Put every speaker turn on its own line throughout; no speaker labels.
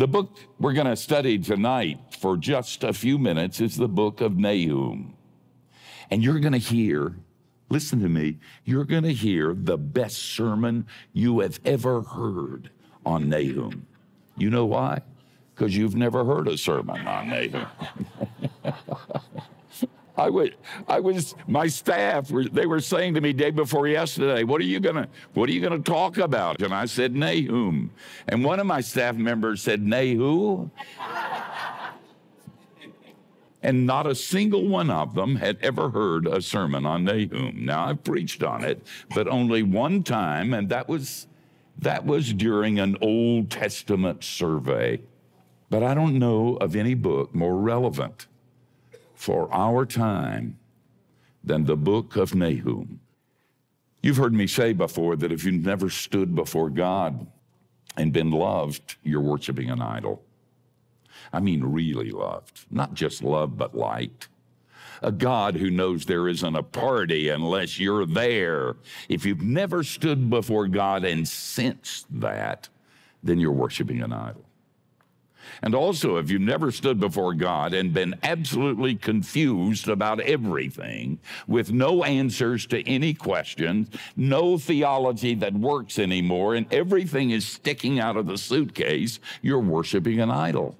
The book we're going to study tonight for just a few minutes is the book of Nahum. And you're going to hear, listen to me, you're going to hear the best sermon you have ever heard on Nahum. You know why? Because you've never heard a sermon on Nahum. I was, I was, my staff, they were saying to me day before yesterday, what are you gonna, what are you gonna talk about? And I said, Nahum. And one of my staff members said, Nahu? and not a single one of them had ever heard a sermon on Nahum. Now I've preached on it, but only one time, and that was, that was during an Old Testament survey. But I don't know of any book more relevant for our time than the book of Nahum. You've heard me say before that if you've never stood before God and been loved, you're worshiping an idol. I mean, really loved, not just loved, but liked. A God who knows there isn't a party unless you're there. If you've never stood before God and sensed that, then you're worshiping an idol. And also, if you've never stood before God and been absolutely confused about everything, with no answers to any questions, no theology that works anymore, and everything is sticking out of the suitcase, you're worshiping an idol.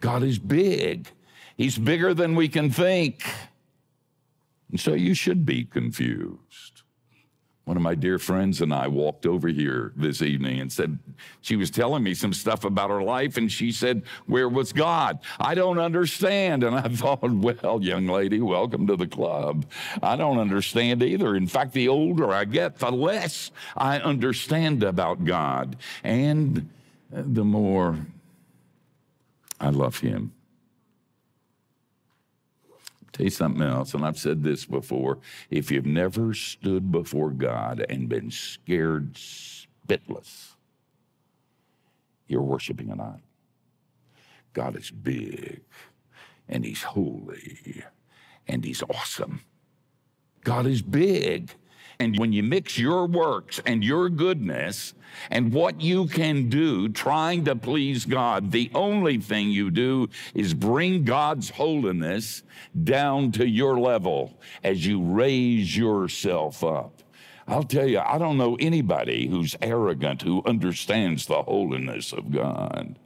God is big, He's bigger than we can think. And so you should be confused. One of my dear friends and I walked over here this evening and said, she was telling me some stuff about her life, and she said, Where was God? I don't understand. And I thought, Well, young lady, welcome to the club. I don't understand either. In fact, the older I get, the less I understand about God, and the more I love Him. You something else, and I've said this before. If you've never stood before God and been scared spitless, you're worshiping an idol. God is big, and He's holy, and He's awesome. God is big, and when you mix your works and your goodness and what you can do trying to please God, the only thing you do is bring God's holiness down to your level as you raise yourself up. I'll tell you, I don't know anybody who's arrogant who understands the holiness of God.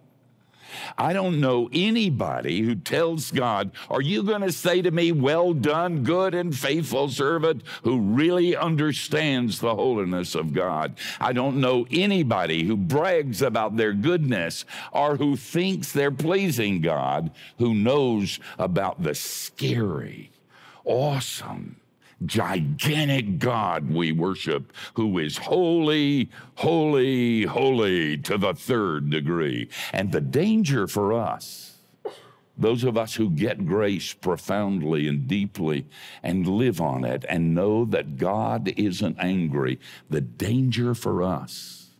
I don't know anybody who tells God, Are you going to say to me, Well done, good and faithful servant, who really understands the holiness of God? I don't know anybody who brags about their goodness or who thinks they're pleasing God, who knows about the scary, awesome, gigantic God we worship, who is holy, holy, holy to the third degree. And the danger for us, those of us who get grace profoundly and deeply and live on it and know that God isn't angry, the danger for us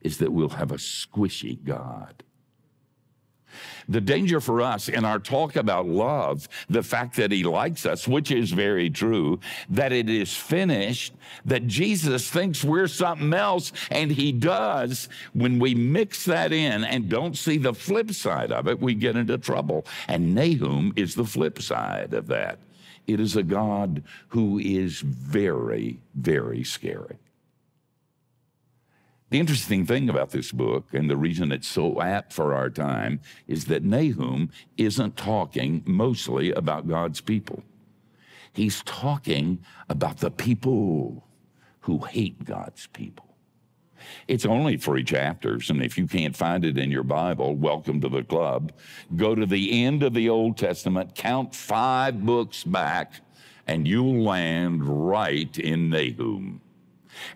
is that we'll have a squishy God the danger for us in our talk about love, the fact that he likes us, which is very true, that it is finished, that Jesus thinks we're something else, and he does. When we mix that in and don't see the flip side of it, we get into trouble. And Nahum is the flip side of that. It is a God who is very, very scary. The interesting thing about this book, and the reason it's so apt for our time, is that Nahum isn't talking mostly about God's people. He's talking about the people who hate God's people. It's only three chapters, and if you can't find it in your Bible, welcome to the club. Go to the end of the Old Testament, count five books back, and you'll land right in Nahum.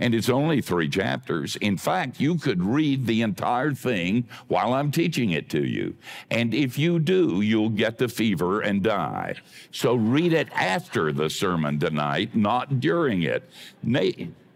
And it's only three chapters. In fact, you could read the entire thing while I'm teaching it to you. And if you do, you'll get the fever and die. So read it after the sermon tonight, not during it.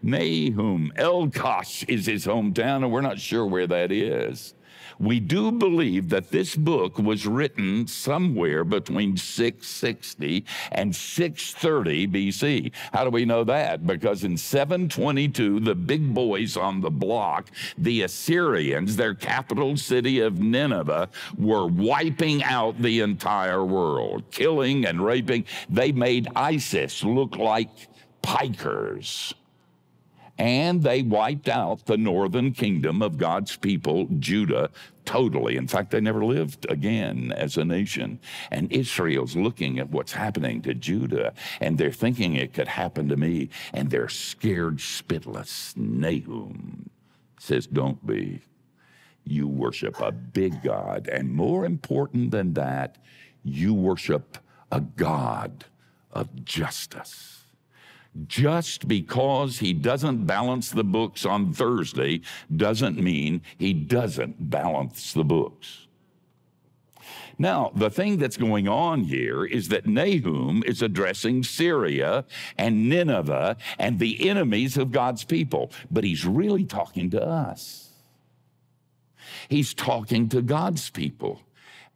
Nahum, Elkosh is his hometown, and we're not sure where that is. We do believe that this book was written somewhere between 660 and 630 BC. How do we know that? Because in 722, the big boys on the block, the Assyrians, their capital city of Nineveh, were wiping out the entire world, killing and raping. They made ISIS look like pikers and they wiped out the northern kingdom of God's people, Judah, totally. In fact, they never lived again as a nation. And Israel's looking at what's happening to Judah, and they're thinking it could happen to me, and they're scared spitless. Nahum says, Don't be. You worship a big God, and more important than that, you worship a God of justice just because he doesn't balance the books on Thursday doesn't mean he doesn't balance the books. Now, the thing that's going on here is that Nahum is addressing Syria and Nineveh and the enemies of God's people, but he's really talking to us. He's talking to God's people.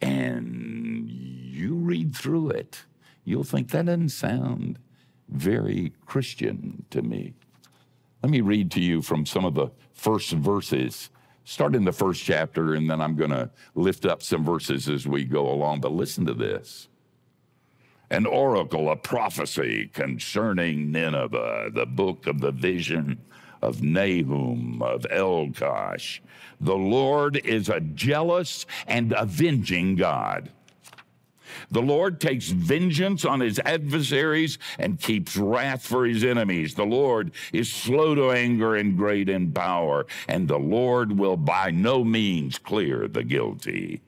And you read through it, you'll think that doesn't sound very Christian to me. Let me read to you from some of the first verses. Start in the first chapter, and then I'm going to lift up some verses as we go along. But listen to this an oracle, a prophecy concerning Nineveh, the book of the vision of Nahum, of Elkosh. The Lord is a jealous and avenging God. The Lord takes vengeance on his adversaries and keeps wrath for his enemies. The Lord is slow to anger and great in power, and the Lord will by no means clear the guilty.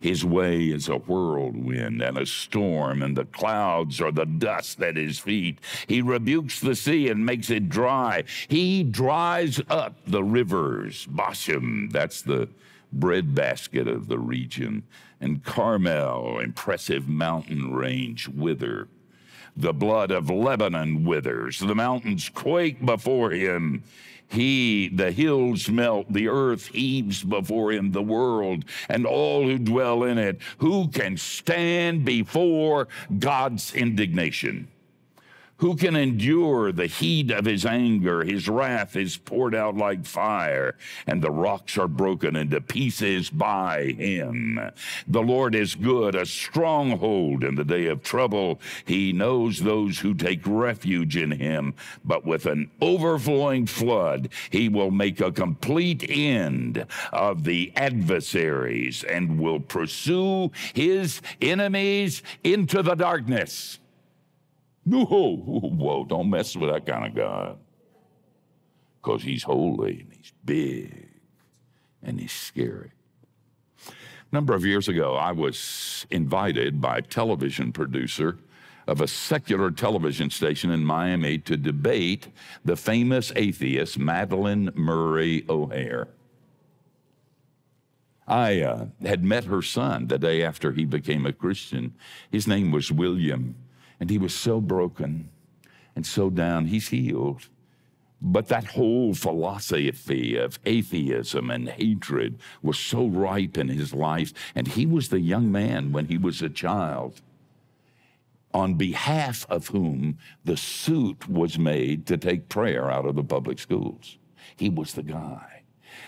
His way is a whirlwind and a storm, and the clouds are the dust at his feet. He rebukes the sea and makes it dry. He dries up the rivers. Bashan, that's the breadbasket of the region and Carmel, impressive mountain range, wither. The blood of Lebanon withers. The mountains quake before him. He, the hills melt, the earth heaves before him, the world and all who dwell in it. Who can stand before God's indignation? Who can endure the heat of his anger? His wrath is poured out like fire, and the rocks are broken into pieces by him. The Lord is good, a stronghold in the day of trouble. He knows those who take refuge in him, but with an overflowing flood, he will make a complete end of the adversaries and will pursue his enemies into the darkness. No, whoa, don't mess with that kind of God. Because he's holy and he's big and he's scary. A number of years ago, I was invited by a television producer of a secular television station in Miami to debate the famous atheist Madalyn Murray O'Hair. I uh, had met her son the day after he became a Christian. His name was William. And he was so broken and so down. He's healed. But that whole philosophy of atheism and hatred was so ripe in his life. And he was the young man when he was a child on behalf of whom the suit was made to take prayer out of the public schools. He was the guy.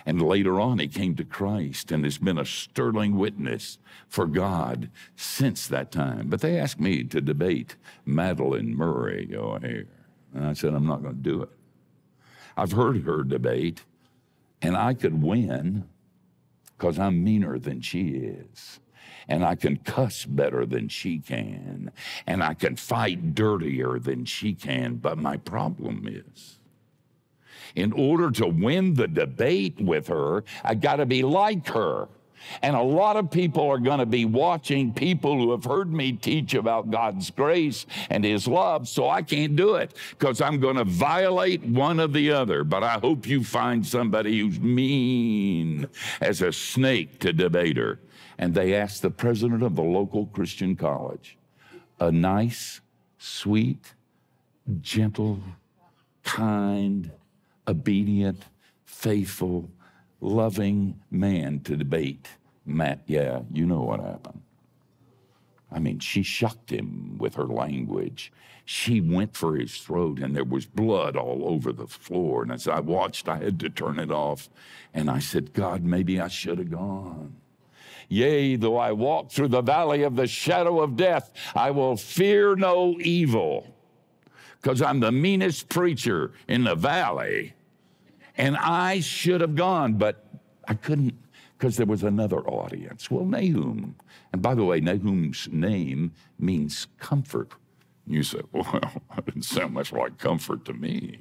And later on, he came to Christ and has been a sterling witness for God since that time. But they asked me to debate Madalyn Murray O'Hair. And I said, I'm not going to do it. I've heard her debate, and I could win because I'm meaner than she is. And I can cuss better than she can. And I can fight dirtier than she can. But my problem is, in order to win the debate with her, I got to be like her. And a lot of people are going to be watching people who have heard me teach about God's grace and His love, so I can't do it because I'm going to violate one of the other. But I hope you find somebody who's mean as a snake to debate her. And they asked the president of the local Christian college, a nice, sweet, gentle, kind, obedient, faithful, loving man to debate Matt. Yeah, you know what happened. I mean, she shocked him with her language. She went for his throat, and there was blood all over the floor. And as I watched, I had to turn it off. And I said, God, maybe I should have gone. Yea, though I walk through the valley of the shadow of death, I will fear no evil, because I'm the meanest preacher in the valley. And I should have gone, but I couldn't because there was another audience. Well, Nahum, and by the way, Nahum's name means comfort. You say, well, that didn't sound much like comfort to me.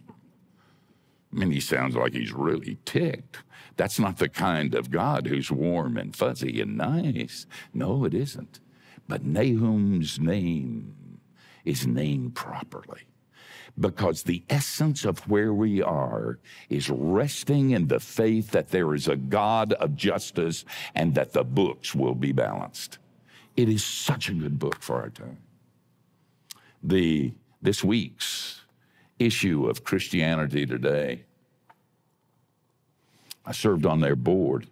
I mean, he sounds like he's really ticked. That's not the kind of God who's warm and fuzzy and nice. No, it isn't. But Nahum's name is named properly because the essence of where we are is resting in the faith that there is a God of justice and that the books will be balanced. It is such a good book for our time. The this week's issue of Christianity Today. I served on their board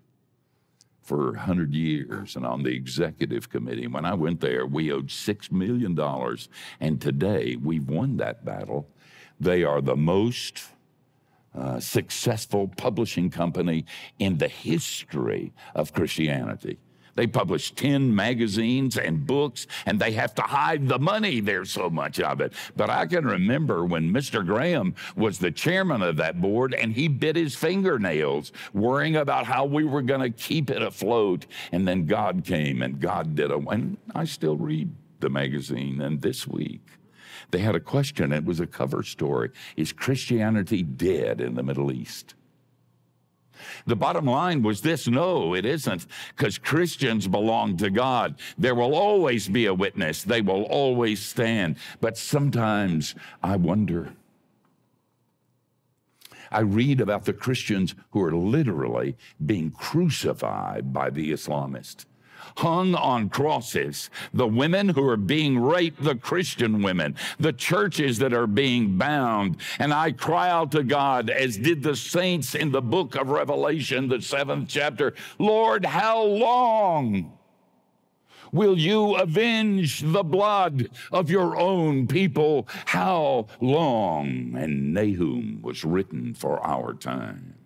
for 100 years and on the executive committee. When I went there, we owed $6 million. And today we've won that battle. They are the most uh, successful publishing company in the history of Christianity. They publish 10 magazines and books, and they have to hide the money. There's so much of it. But I can remember when Mr. Graham was the chairman of that board, and he bit his fingernails worrying about how we were going to keep it afloat. And then God came, and God did a. And I still read the magazine, and this week, they had a question. It was a cover story. Is Christianity dead in the Middle East? The bottom line was this no, it isn't, because Christians belong to God. There will always be a witness, they will always stand. But sometimes I wonder. I read about the Christians who are literally being crucified by the Islamists hung on crosses, the women who are being raped, the Christian women, the churches that are being bound. And I cry out to God, as did the saints in the book of Revelation, the seventh chapter Lord, how long? Will you avenge the blood of your own people? How long? And Nahum was written for our time.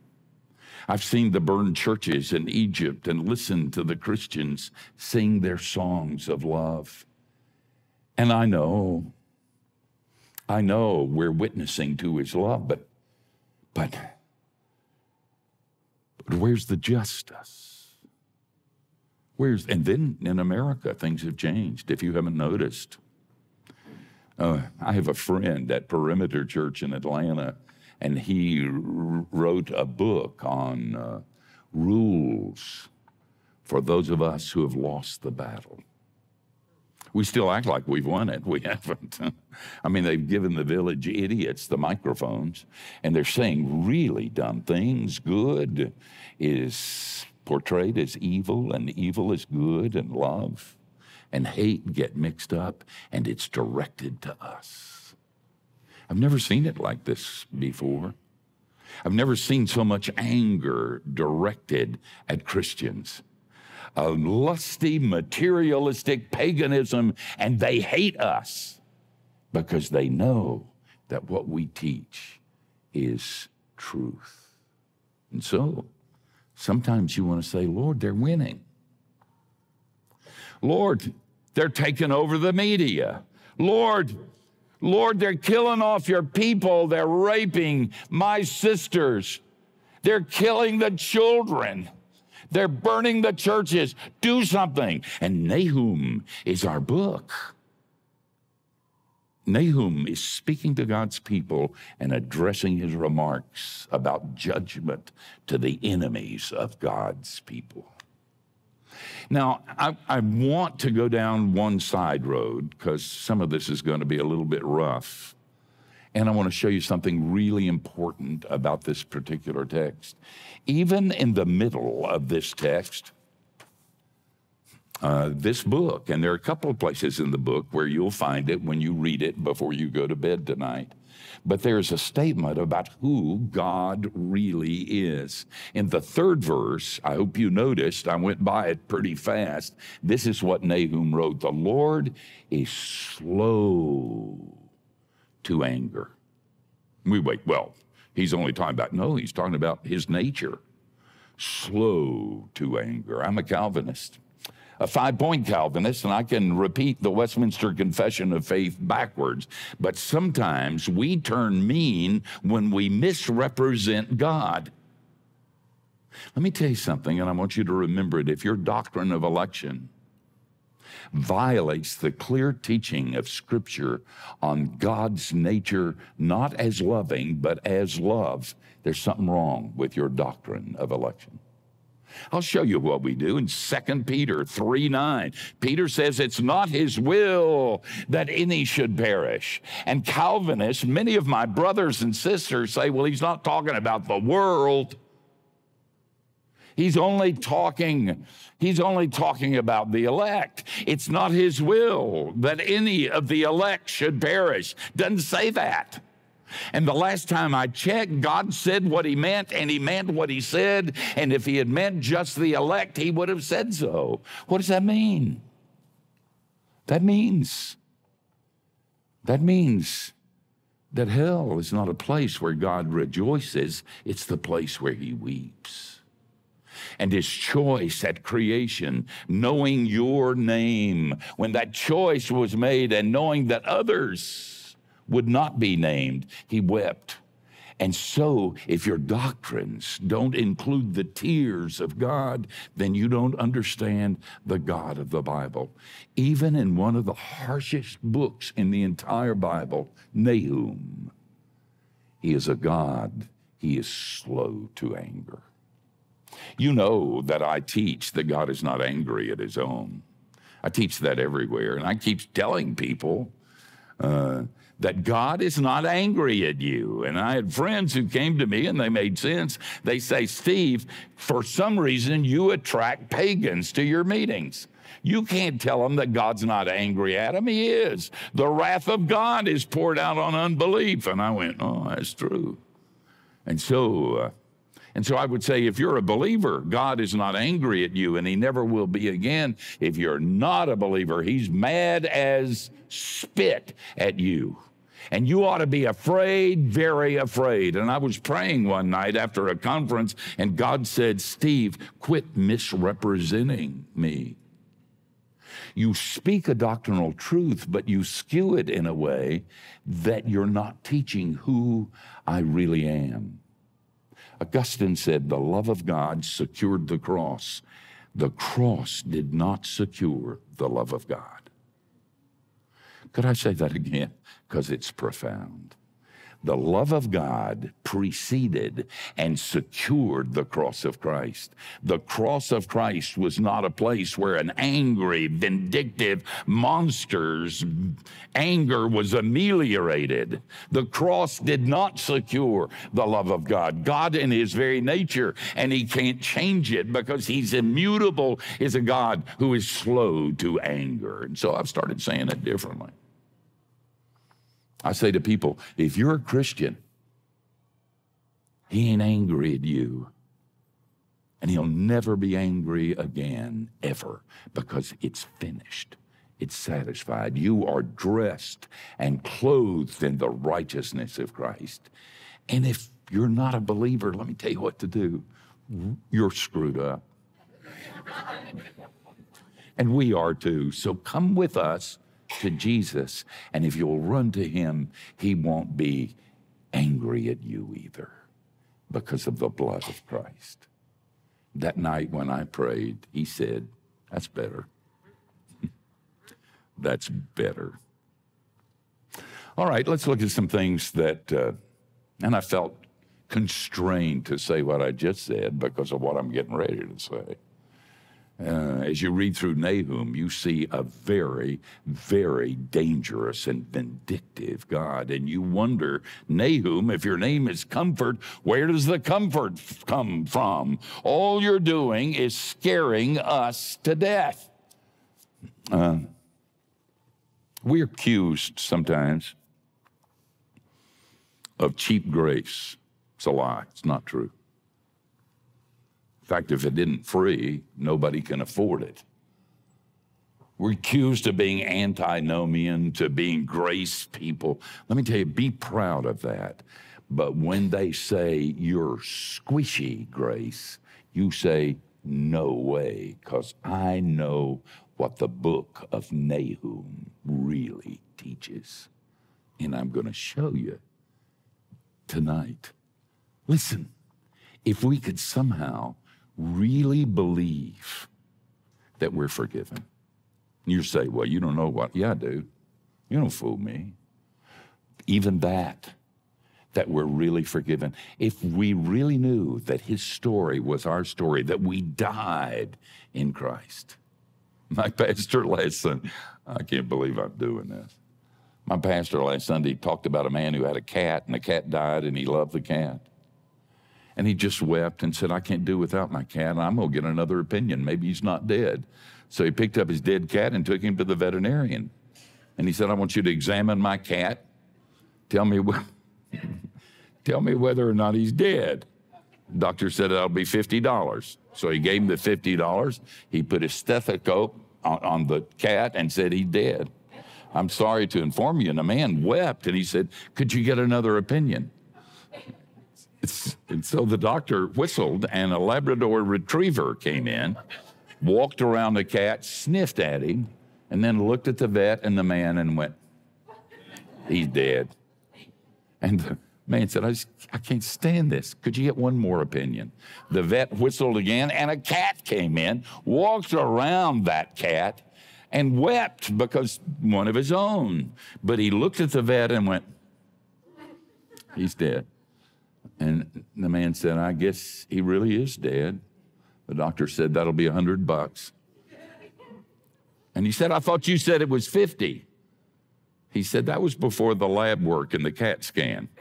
I've seen the burned churches in Egypt and listened to the Christians sing their songs of love. And I know, I know we're witnessing to his love, but, but, but where's the justice? Where's, and then in America, things have changed, if you haven't noticed. Uh, I have a friend at Perimeter Church in Atlanta and he wrote a book on uh, rules for those of us who have lost the battle. We still act like we've won it. We haven't. I mean, they've given the village idiots the microphones, and they're saying really dumb things. Good is portrayed as evil, and evil is good, and love and hate get mixed up, and it's directed to us. I've never seen it like this before. I've never seen so much anger directed at Christians. A lusty, materialistic paganism, and they hate us because they know that what we teach is truth. And so, sometimes you want to say, Lord, they're winning. Lord, they're taking over the media. Lord, Lord, they're killing off your people. They're raping my sisters. They're killing the children. They're burning the churches. Do something. And Nahum is our book. Nahum is speaking to God's people and addressing his remarks about judgment to the enemies of God's people. Now, I, I want to go down one side road because some of this is going to be a little bit rough. And I want to show you something really important about this particular text. Even in the middle of this text, uh, this book, and there are a couple of places in the book where you'll find it when you read it before you go to bed tonight. But there's a statement about who God really is. In the third verse, I hope you noticed, I went by it pretty fast. This is what Nahum wrote The Lord is slow to anger. We wait, well, he's only talking about, no, he's talking about his nature. Slow to anger. I'm a Calvinist a five point Calvinist, and I can repeat the Westminster Confession of Faith backwards. But sometimes we turn mean when we misrepresent God. Let me tell you something, and I want you to remember it. If your doctrine of election violates the clear teaching of Scripture on God's nature, not as loving, but as love, there's something wrong with your doctrine of election. I'll show you what we do in 2 Peter 3 9. Peter says it's not his will that any should perish. And Calvinists, many of my brothers and sisters say, well, he's not talking about the world. He's only talking, he's only talking about the elect. It's not his will that any of the elect should perish. Doesn't say that. And the last time I checked, God said what he meant, and he meant what he said. And if he had meant just the elect, he would have said so. What does that mean? That means, that means that hell is not a place where God rejoices, it's the place where he weeps. And his choice at creation, knowing your name, when that choice was made and knowing that others, would not be named, he wept. And so, if your doctrines don't include the tears of God, then you don't understand the God of the Bible. Even in one of the harshest books in the entire Bible, Nahum, he is a God, he is slow to anger. You know that I teach that God is not angry at his own. I teach that everywhere, and I keep telling people. Uh, that God is not angry at you. And I had friends who came to me and they made sense. They say, Steve, for some reason you attract pagans to your meetings. You can't tell them that God's not angry at them. He is. The wrath of God is poured out on unbelief. And I went, oh, that's true. And so, uh, and so I would say, if you're a believer, God is not angry at you and he never will be again. If you're not a believer, he's mad as spit at you. And you ought to be afraid, very afraid. And I was praying one night after a conference, and God said, Steve, quit misrepresenting me. You speak a doctrinal truth, but you skew it in a way that you're not teaching who I really am. Augustine said, The love of God secured the cross. The cross did not secure the love of God. Could I say that again? Because it's profound. The love of God preceded and secured the cross of Christ. The cross of Christ was not a place where an angry, vindictive monster's anger was ameliorated. The cross did not secure the love of God. God, in his very nature, and he can't change it because he's immutable, is a God who is slow to anger. And so I've started saying it differently. I say to people, if you're a Christian, he ain't angry at you. And he'll never be angry again, ever, because it's finished. It's satisfied. You are dressed and clothed in the righteousness of Christ. And if you're not a believer, let me tell you what to do. You're screwed up. and we are too. So come with us to Jesus. And if you'll run to him, he won't be angry at you either because of the blood of Christ. That night when I prayed, he said, That's better. That's better. All right, let's look at some things that, uh, and I felt constrained to say what I just said because of what I'm getting ready to say. Uh, as you read through Nahum, you see a very, very dangerous and vindictive God. And you wonder, Nahum, if your name is comfort, where does the comfort come from? All you're doing is scaring us to death. Uh, we're accused sometimes of cheap grace. It's a lie. It's not true. In fact, if it isn't free, nobody can afford it. We're accused of being antinomian, to being grace people. Let me tell you, be proud of that. But when they say you're squishy grace, you say, no way, because I know what the book of Nahum really teaches. And I'm going to show you tonight. Listen, if we could somehow really believe that we're forgiven, you say, Well, you don't know what. Yeah, I do. You don't fool me. Even that, that we're really forgiven. If we really knew that his story was our story, that we died in Christ. My pastor last Sunday, I can't believe I'm doing this. My pastor last Sunday talked about a man who had a cat and the cat died and he loved the cat. And he just wept and said, I can't do without my cat. I'm going to get another opinion. Maybe he's not dead. So he picked up his dead cat and took him to the veterinarian. And he said, I want you to examine my cat. Tell me, tell me whether or not he's dead. Doctor said that'll be $50. So he gave him the $50. He put his stethoscope on, on the cat and said he's dead. I'm sorry to inform you. And the man wept and he said, Could you get another opinion? and so the doctor whistled, and a Labrador retriever came in, walked around the cat, sniffed at him, and then looked at the vet and the man and went, He's dead. And the man said, I, just, I can't stand this. Could you get one more opinion? The vet whistled again, and a cat came in, walked around that cat, and wept because one of his own. But he looked at the vet and went, He's dead. And the man said, I guess he really is dead. The doctor said, That'll be a hundred bucks. And he said, I thought you said it was 50. He said, That was before the lab work and the CAT scan.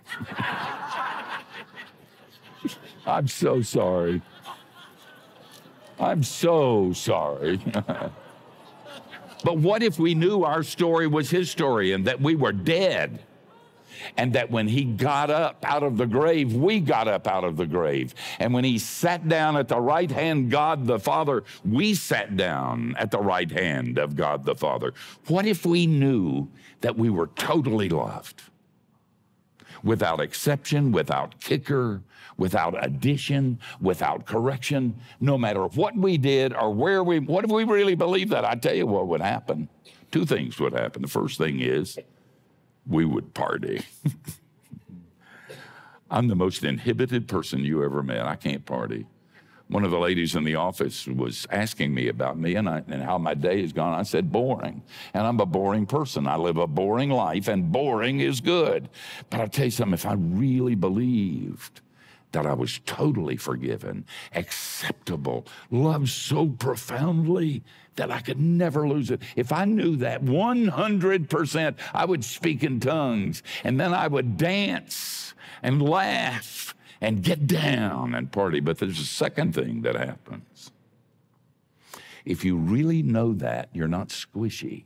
I'm so sorry. I'm so sorry. but what if we knew our story was his story and that we were dead? And that when he got up out of the grave, we got up out of the grave. And when he sat down at the right hand, God the Father, we sat down at the right hand of God the Father. What if we knew that we were totally loved? Without exception, without kicker, without addition, without correction, no matter what we did or where we, what if we really believed that? I tell you what would happen. Two things would happen. The first thing is we would party. I'm the most inhibited person you ever met. I can't party. One of the ladies in the office was asking me about me and, I, and how my day has gone. I said, boring. And I'm a boring person. I live a boring life, and boring is good. But I'll tell you something if I really believed that I was totally forgiven, acceptable, loved so profoundly that I could never lose it. If I knew that 100%, I would speak in tongues and then I would dance and laugh and get down and party. But there's a second thing that happens. If you really know that, you're not squishy.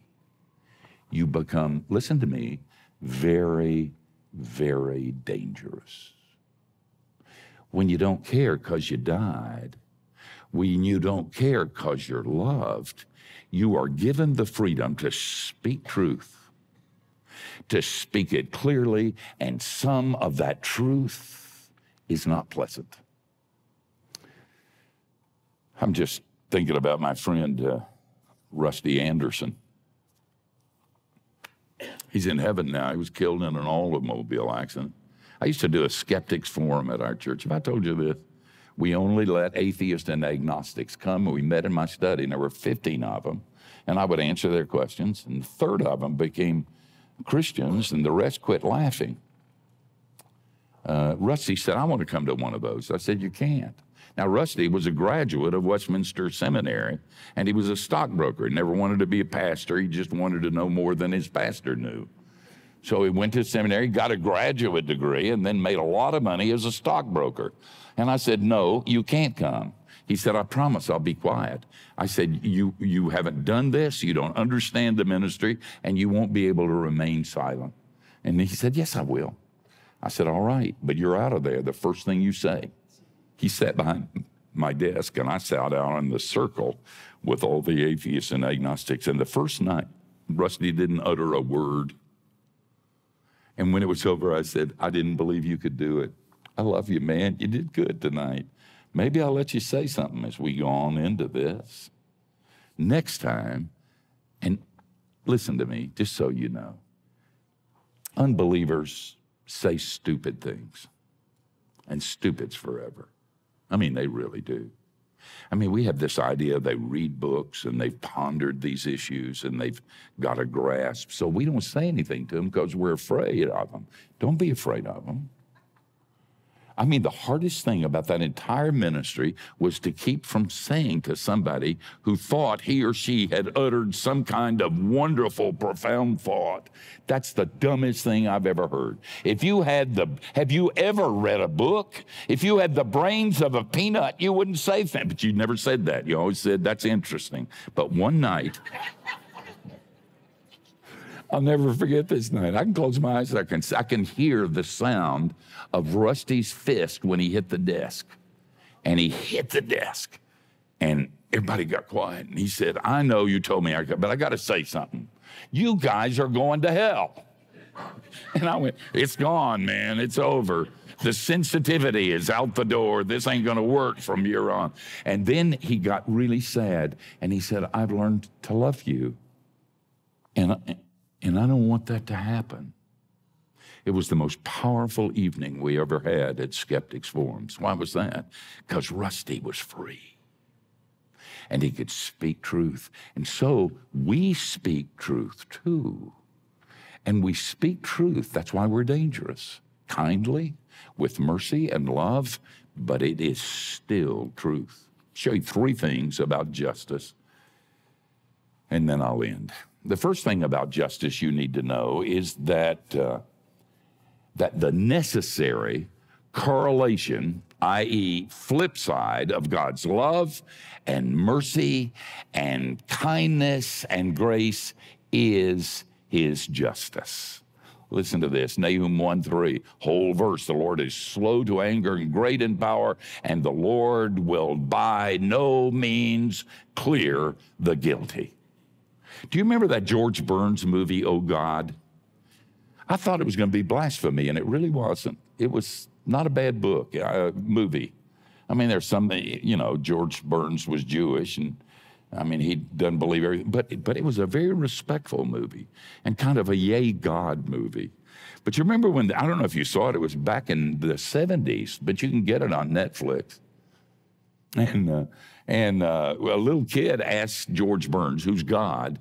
You become, listen to me, very, very dangerous when you don't care because you died, when you don't care because you're loved, you are given the freedom to speak truth, to speak it clearly, and some of that truth is not pleasant. I'm just thinking about my friend uh, Rusty Anderson. He's in heaven now. He was killed in an automobile accident. I used to do a skeptics forum at our church. Have I told you this? We only let atheists and agnostics come. We met in my study, and there were 15 of them, and I would answer their questions. And a third of them became Christians, and the rest quit laughing. Uh, Rusty said, I want to come to one of those. I said, You can't. Now, Rusty was a graduate of Westminster Seminary, and he was a stockbroker. He never wanted to be a pastor. He just wanted to know more than his pastor knew. So he went to seminary, got a graduate degree, and then made a lot of money as a stockbroker. And I said, No, you can't come. He said, I promise I'll be quiet. I said, you, you haven't done this, you don't understand the ministry, and you won't be able to remain silent. And he said, Yes, I will. I said, All right, but you're out of there the first thing you say. He sat behind my desk and I sat down in the circle with all the atheists and agnostics. And the first night, Rusty didn't utter a word. And when it was over, I said, I didn't believe you could do it. I love you, man. You did good tonight. Maybe I'll let you say something as we go on into this. Next time, and listen to me, just so you know, unbelievers say stupid things, and stupid's forever. I mean, they really do. I mean, we have this idea they read books and they've pondered these issues and they've got a grasp. So we don't say anything to them because we're afraid of them. Don't be afraid of them. I mean, the hardest thing about that entire ministry was to keep from saying to somebody who thought he or she had uttered some kind of wonderful, profound thought, that's the dumbest thing I've ever heard. If you had the, have you ever read a book? If you had the brains of a peanut, you wouldn't say that, but you never said that. You always said, that's interesting. But one night, I'll never forget this night. I can close my eyes. I can, I can hear the sound of Rusty's fist when he hit the desk. And he hit the desk. And everybody got quiet. And he said, I know you told me, I could, but I got to say something. You guys are going to hell. And I went, It's gone, man. It's over. The sensitivity is out the door. This ain't going to work from here on. And then he got really sad and he said, I've learned to love you. And, and I don't want that to happen. It was the most powerful evening we ever had at Skeptics Forums. Why was that? Because Rusty was free and he could speak truth. And so we speak truth too. And we speak truth. That's why we're dangerous. Kindly, with mercy and love, but it is still truth. I'll show you three things about justice, and then I'll end. The first thing about justice you need to know is that. Uh, that the necessary correlation, i.e., flip side of God's love and mercy and kindness and grace is his justice. Listen to this Nahum 1 3, whole verse. The Lord is slow to anger and great in power, and the Lord will by no means clear the guilty. Do you remember that George Burns movie, Oh God? I thought it was going to be blasphemy, and it really wasn't. It was not a bad book, a movie. I mean, there's some, you know, George Burns was Jewish, and I mean, he doesn't believe everything, but, but it was a very respectful movie and kind of a yay God movie. But you remember when, I don't know if you saw it, it was back in the 70s, but you can get it on Netflix. And, uh, and uh, a little kid asked George Burns, who's God,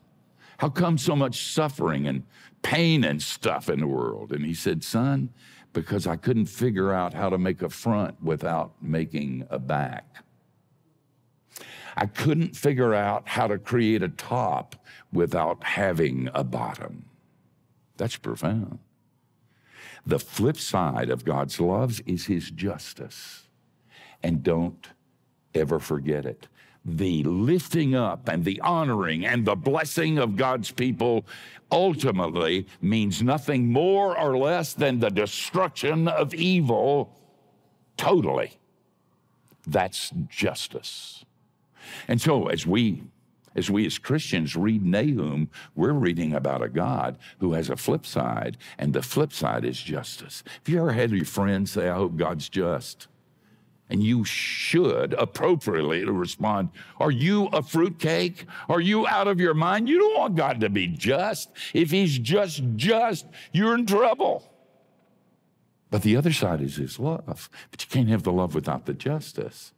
how come so much suffering and pain and stuff in the world? And he said, Son, because I couldn't figure out how to make a front without making a back. I couldn't figure out how to create a top without having a bottom. That's profound. The flip side of God's love is his justice. And don't ever forget it the lifting up and the honoring and the blessing of God's people ultimately means nothing more or less than the destruction of evil totally. That's justice. And so as we as we as Christians read Nahum, we're reading about a God who has a flip side, and the flip side is justice. Have you ever had your friends say, I hope God's just? And you should appropriately respond Are you a fruitcake? Are you out of your mind? You don't want God to be just. If He's just just, you're in trouble. But the other side is His love. But you can't have the love without the justice.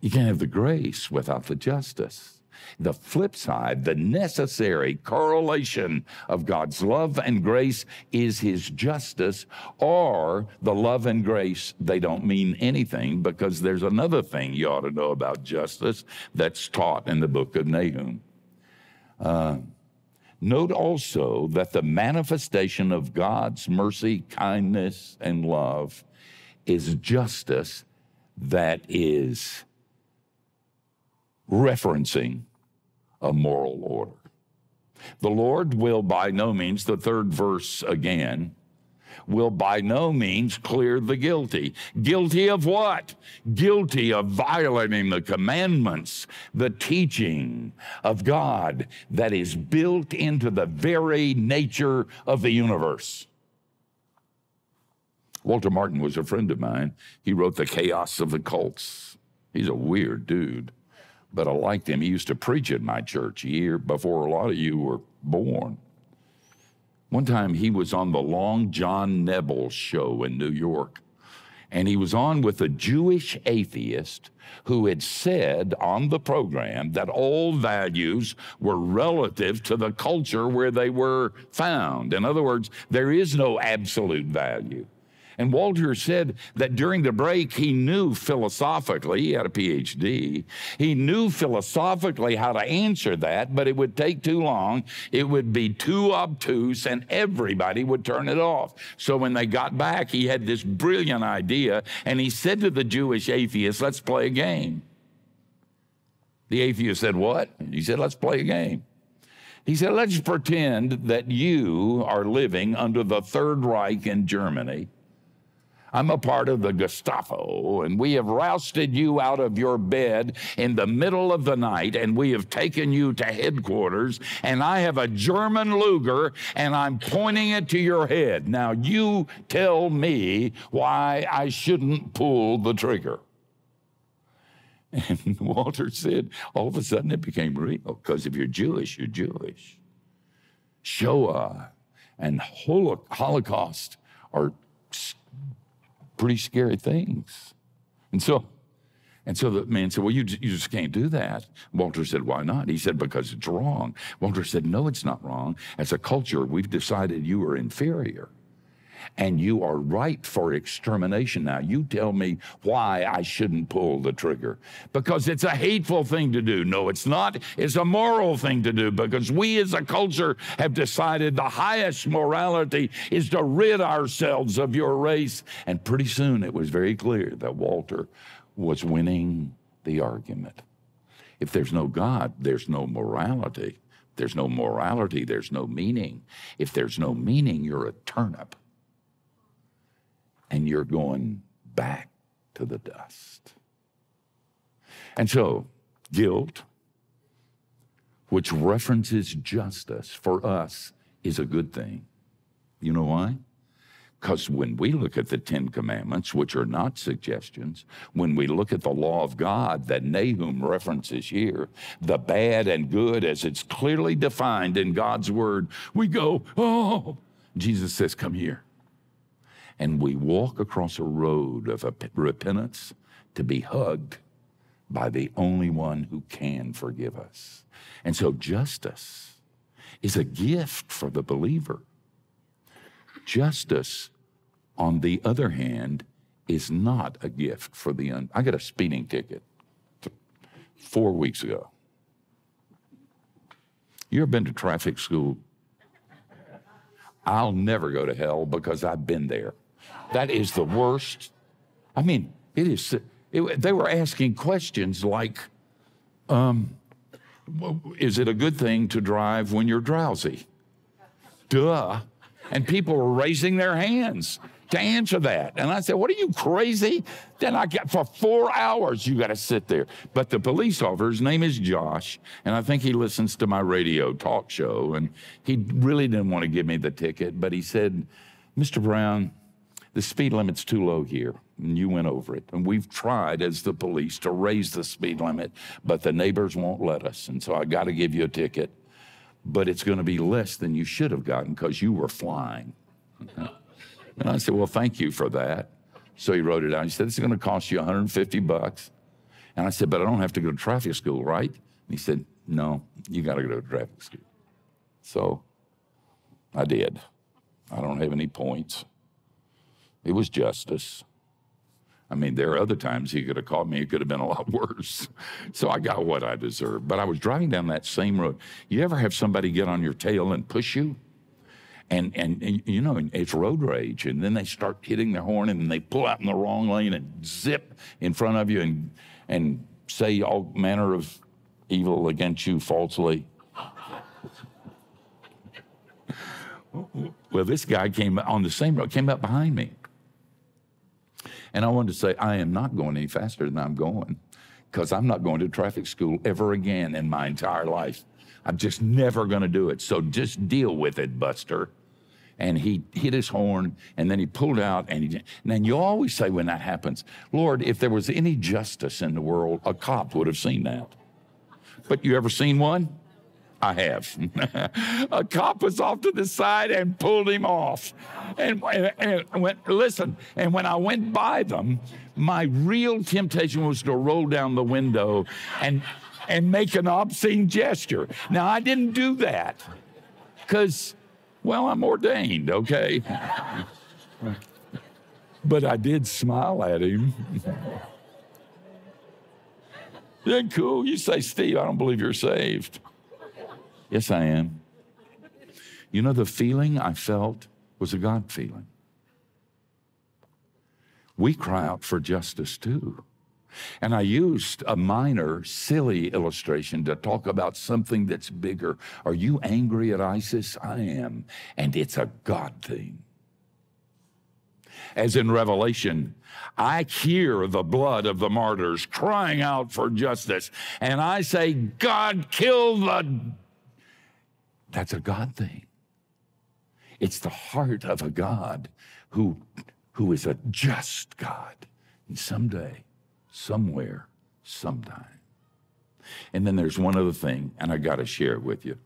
You can't have the grace without the justice. The flip side, the necessary correlation of God's love and grace is his justice, or the love and grace, they don't mean anything because there's another thing you ought to know about justice that's taught in the book of Nahum. Uh, note also that the manifestation of God's mercy, kindness, and love is justice that is referencing a moral order. The Lord will by no means, the third verse again, will by no means clear the guilty. Guilty of what? Guilty of violating the commandments, the teaching of God that is built into the very nature of the universe. Walter Martin was a friend of mine. He wrote The Chaos of the Cults. He's a weird dude, but I liked him. He used to preach at my church a year before a lot of you were born. One time he was on the Long John Nebel show in New York, and he was on with a Jewish atheist who had said on the program that all values were relative to the culture where they were found. In other words, there is no absolute value. And Walter said that during the break, he knew philosophically, he had a PhD, he knew philosophically how to answer that, but it would take too long. It would be too obtuse, and everybody would turn it off. So when they got back, he had this brilliant idea, and he said to the Jewish atheist, Let's play a game. The atheist said, What? He said, Let's play a game. He said, Let's pretend that you are living under the Third Reich in Germany I'm a part of the Gestapo, and we have rousted you out of your bed in the middle of the night, and we have taken you to headquarters, and I have a German Luger, and I'm pointing it to your head. Now, you tell me why I shouldn't pull the trigger. And Walter said, all of a sudden it became real, because if you're Jewish, you're Jewish. Shoah and Holocaust are pretty scary things. And so, and so the man said, Well, you, you just can't do that. Walter said, Why not? He said, Because it's wrong. Walter said, No, it's not wrong. As a culture, we've decided you are inferior and you are ripe for extermination now. You tell me why I shouldn't pull the trigger. Because it's a hateful thing to do. No, it's not. It's a moral thing to do because we as a culture have decided the highest morality is to rid ourselves of your race. And pretty soon it was very clear that Walter was winning the argument. If there's no God, there's no morality. there's no morality, there's no meaning. If there's no meaning, you're a turnip and you're going back to the dust. And so, guilt, which references justice for us, is a good thing. You know why? Because when we look at the Ten Commandments, which are not suggestions, when we look at the law of God that Nahum references here, the bad and good as it's clearly defined in God's word, we go, oh, Jesus says, come here and we walk across a road of repentance to be hugged by the only one who can forgive us. And so justice is a gift for the believer. Justice, on the other hand, is not a gift for the un- I got a speeding ticket four weeks ago. You ever been to traffic school? I'll never go to hell because I've been there. That is the worst. I mean, it is. It, they were asking questions like, um, "Is it a good thing to drive when you're drowsy?" Duh. And people were raising their hands to answer that. And I said, What are you crazy? Then I got for four hours, you got to sit there. But the police officer, his name is Josh, and I think he listens to my radio talk show. And he really didn't want to give me the ticket, but he said, Mr. Brown, the speed limit's too low here, and you went over it. And we've tried as the police to raise the speed limit, but the neighbors won't let us. And so I got to give you a ticket, but it's going to be less than you should have gotten because you were flying. and I said, Well, thank you for that. So he wrote it down. He said, is going to cost you 150 bucks. And I said, But I don't have to go to traffic school, right? And he said, No, you got to go to traffic school. So I did. I don't have any points. It was justice. I mean, there are other times he could have called me. It could have been a lot worse. So I got what I deserved. But I was driving down that same road. You ever have somebody get on your tail and push you? And, and, and you know, it's road rage. And then they start hitting their horn and they pull out in the wrong lane and zip in front of you and, and say all manner of evil against you falsely. Well, this guy came on the same road, came up behind me. And I wanted to say, I am not going any faster than I'm going because I'm not going to traffic school ever again in my entire life. I'm just never going to do it. So just deal with it, Buster. And he hit his horn and then he pulled out and he, and then you always say when that happens, Lord, if there was any justice in the world, a cop would have seen that. But you ever seen one? I have. a cop was off to the side and pulled him off. And, and, and went, listen, and when I went by them, my real temptation was to roll down the window and, and make an obscene gesture. Now, I didn't do that because, well, I'm ordained, okay? but I did smile at him. Isn't cool? You say, Steve, I don't believe you're saved. Yes, I am. You know, the feeling I felt was a God feeling. We cry out for justice too. And I used a minor, silly illustration to talk about something that's bigger. Are you angry at ISIS? I am. And it's a God thing. As in Revelation, I hear the blood of the martyrs crying out for justice. And I say, God, kill the that's a God thing. It's the heart of a God who, who is a just God. And someday, somewhere, sometime. And then there's one other thing, and I got to share it with you.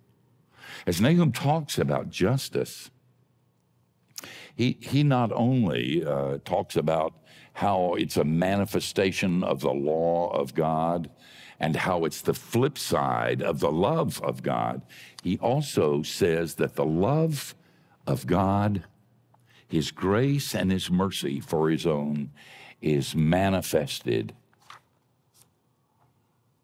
As Nahum talks about justice, he, he not only uh, talks about how it's a manifestation of the law of God and how it's the flip side of the love of God, he also says that the love of God, his grace and his mercy for his own, is manifested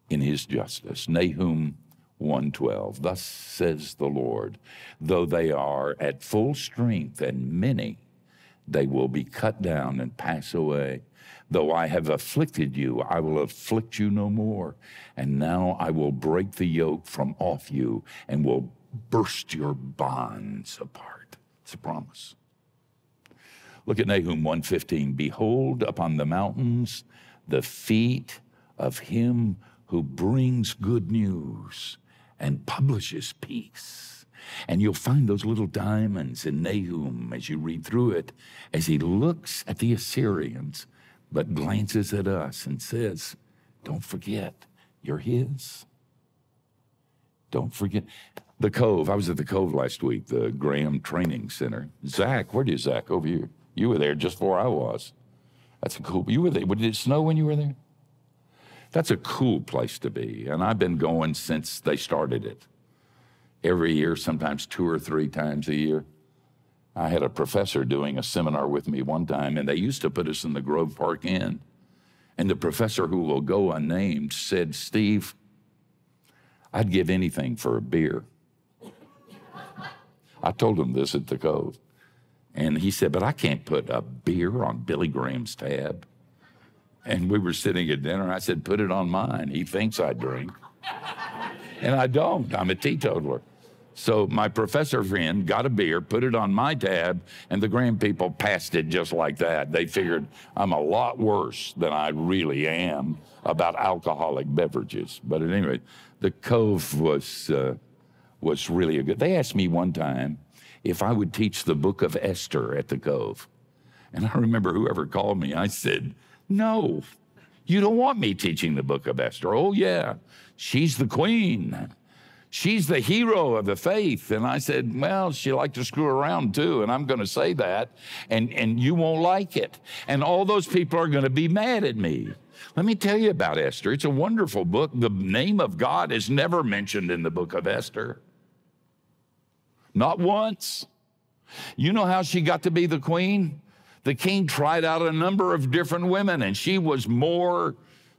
in his justice. Nahum 112 Thus says the Lord, though they are at full strength and many, they will be cut down and pass away. Though I have afflicted you, I will afflict you no more. And now I will break the yoke from off you and will burst your bonds apart. It's a promise. Look at Nahum 1:15. Behold upon the mountains the feet of him who brings good news and publishes peace. And you'll find those little diamonds in Nahum as you read through it, as he looks at the Assyrians but glances at us and says, Don't forget, you're His. Don't forget. The Cove, I was at the Cove last week, the Graham Training Center. Zach, where did Zach? Over here. You were there just before I was. That's a cool, you were there. Did it snow when you were there? That's a cool place to be. And I've been going since they started it. Every year, sometimes two or three times a year. I had a professor doing a seminar with me one time, and they used to put us in the Grove Park Inn. And the professor, who will go unnamed, said, Steve, I'd give anything for a beer. I told him this at the Cove. And he said, But I can't put a beer on Billy Graham's tab. And we were sitting at dinner. I said, Put it on mine. He thinks I drink. and I don't. I'm a teetotaler. So my professor friend got a beer, put it on my tab, and the Graham people passed it just like that. They figured I'm a lot worse than I really am about alcoholic beverages. But at any rate, the Cove was uh, was really a good. They asked me one time if I would teach the Book of Esther at the Cove, and I remember whoever called me, I said, "No, you don't want me teaching the Book of Esther." Oh yeah, she's the queen she's the hero of the faith. And I said, well, she liked to screw around too. And I'm going to say that. And, and you won't like it. And all those people are going to be mad at me. Let me tell you about Esther. It's a wonderful book. The name of God is never mentioned in the book of Esther. Not once. You know how she got to be the queen? The king tried out a number of different women, and she was more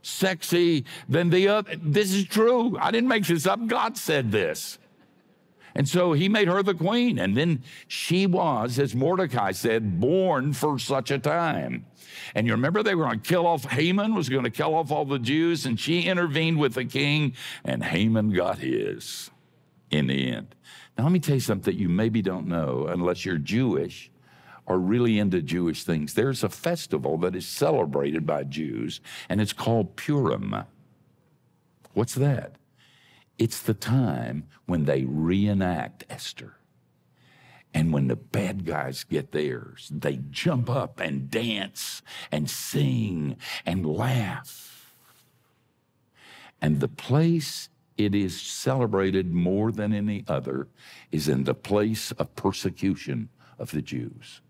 sexy than the other. This is true. I didn't make this up. God said this. And so he made her the queen. And then she was, as Mordecai said, born for such a time. And you remember they were going to kill off Haman, was going to kill off all the Jews, and she intervened with the king, and Haman got his. in the end. Now, let me tell you something that you maybe don't know unless you're Jewish or really into Jewish things. There's a festival that is celebrated by Jews, and it's called Purim. What's that? It's the time when they reenact Esther. And when the bad guys get theirs, they jump up and dance and sing and laugh. And the place it is celebrated more than any other is in the place of persecution of the Jews.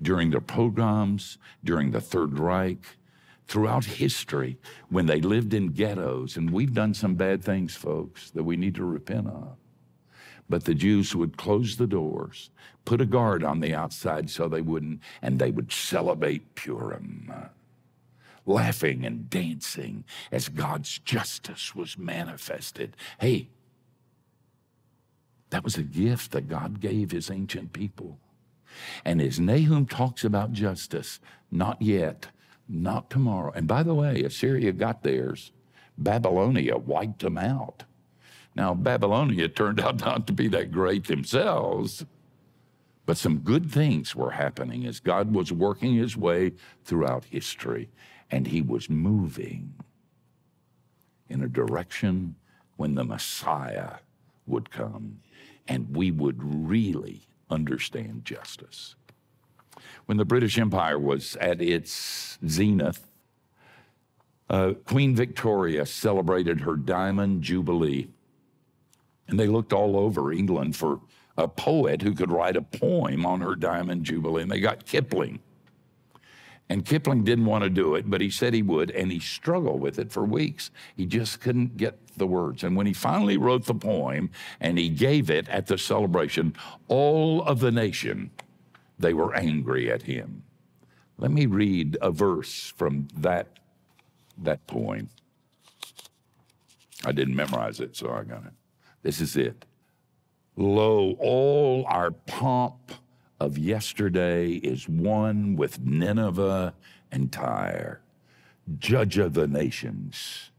During the pogroms, during the Third Reich, throughout history, when they lived in ghettos, and we've done some bad things, folks, that we need to repent of. But the Jews would close the doors, put a guard on the outside so they wouldn't, and they would celebrate Purim laughing and dancing as God's justice was manifested. Hey, that was a gift that God gave his ancient people. And as Nahum talks about justice, not yet, not tomorrow. And by the way, Assyria got theirs. Babylonia wiped them out. Now, Babylonia turned out not to be that great themselves, but some good things were happening as God was working his way throughout history and he was moving in a direction when the Messiah would come and we would really understand justice. When the British Empire was at its zenith, uh, Queen Victoria celebrated her Diamond Jubilee. And they looked all over England for a poet who could write a poem on her Diamond Jubilee. And they got Kipling. And Kipling didn't want to do it, but he said he would, and he struggled with it for weeks. He just couldn't get the words. And when he finally wrote the poem and he gave it at the celebration, all of the nation, they were angry at him. Let me read a verse from that, that poem. I didn't memorize it, so I got it. This is it. Lo, all our pomp of yesterday is one with Nineveh and Tyre, judge of the nations.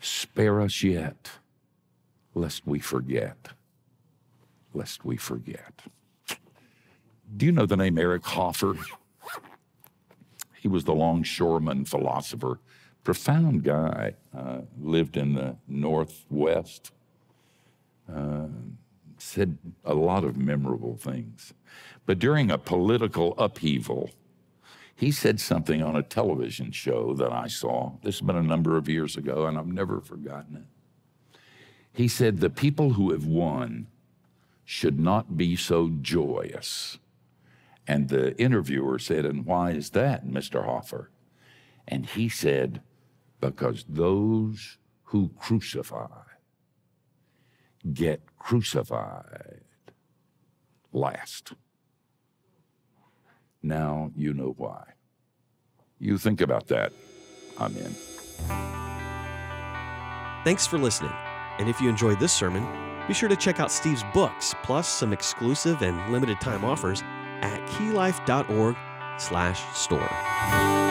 Spare us yet, lest we forget, lest we forget. Do you know the name Eric Hoffer? He was the longshoreman philosopher, profound guy, uh, lived in the Northwest. Uh, said a lot of memorable things. But during a political upheaval, he said something on a television show that I saw. This has been a number of years ago, and I've never forgotten it. He said, The people who have won should not be so joyous. And the interviewer said, And why is that, Mr. Hoffer? And he said, Because those who crucify get crucified last. Now you know why. You think about that. Amen.
Thanks for listening. And if you enjoyed this sermon, be sure to check out Steve's books, plus some exclusive and limited time offers at keylife.org slash store.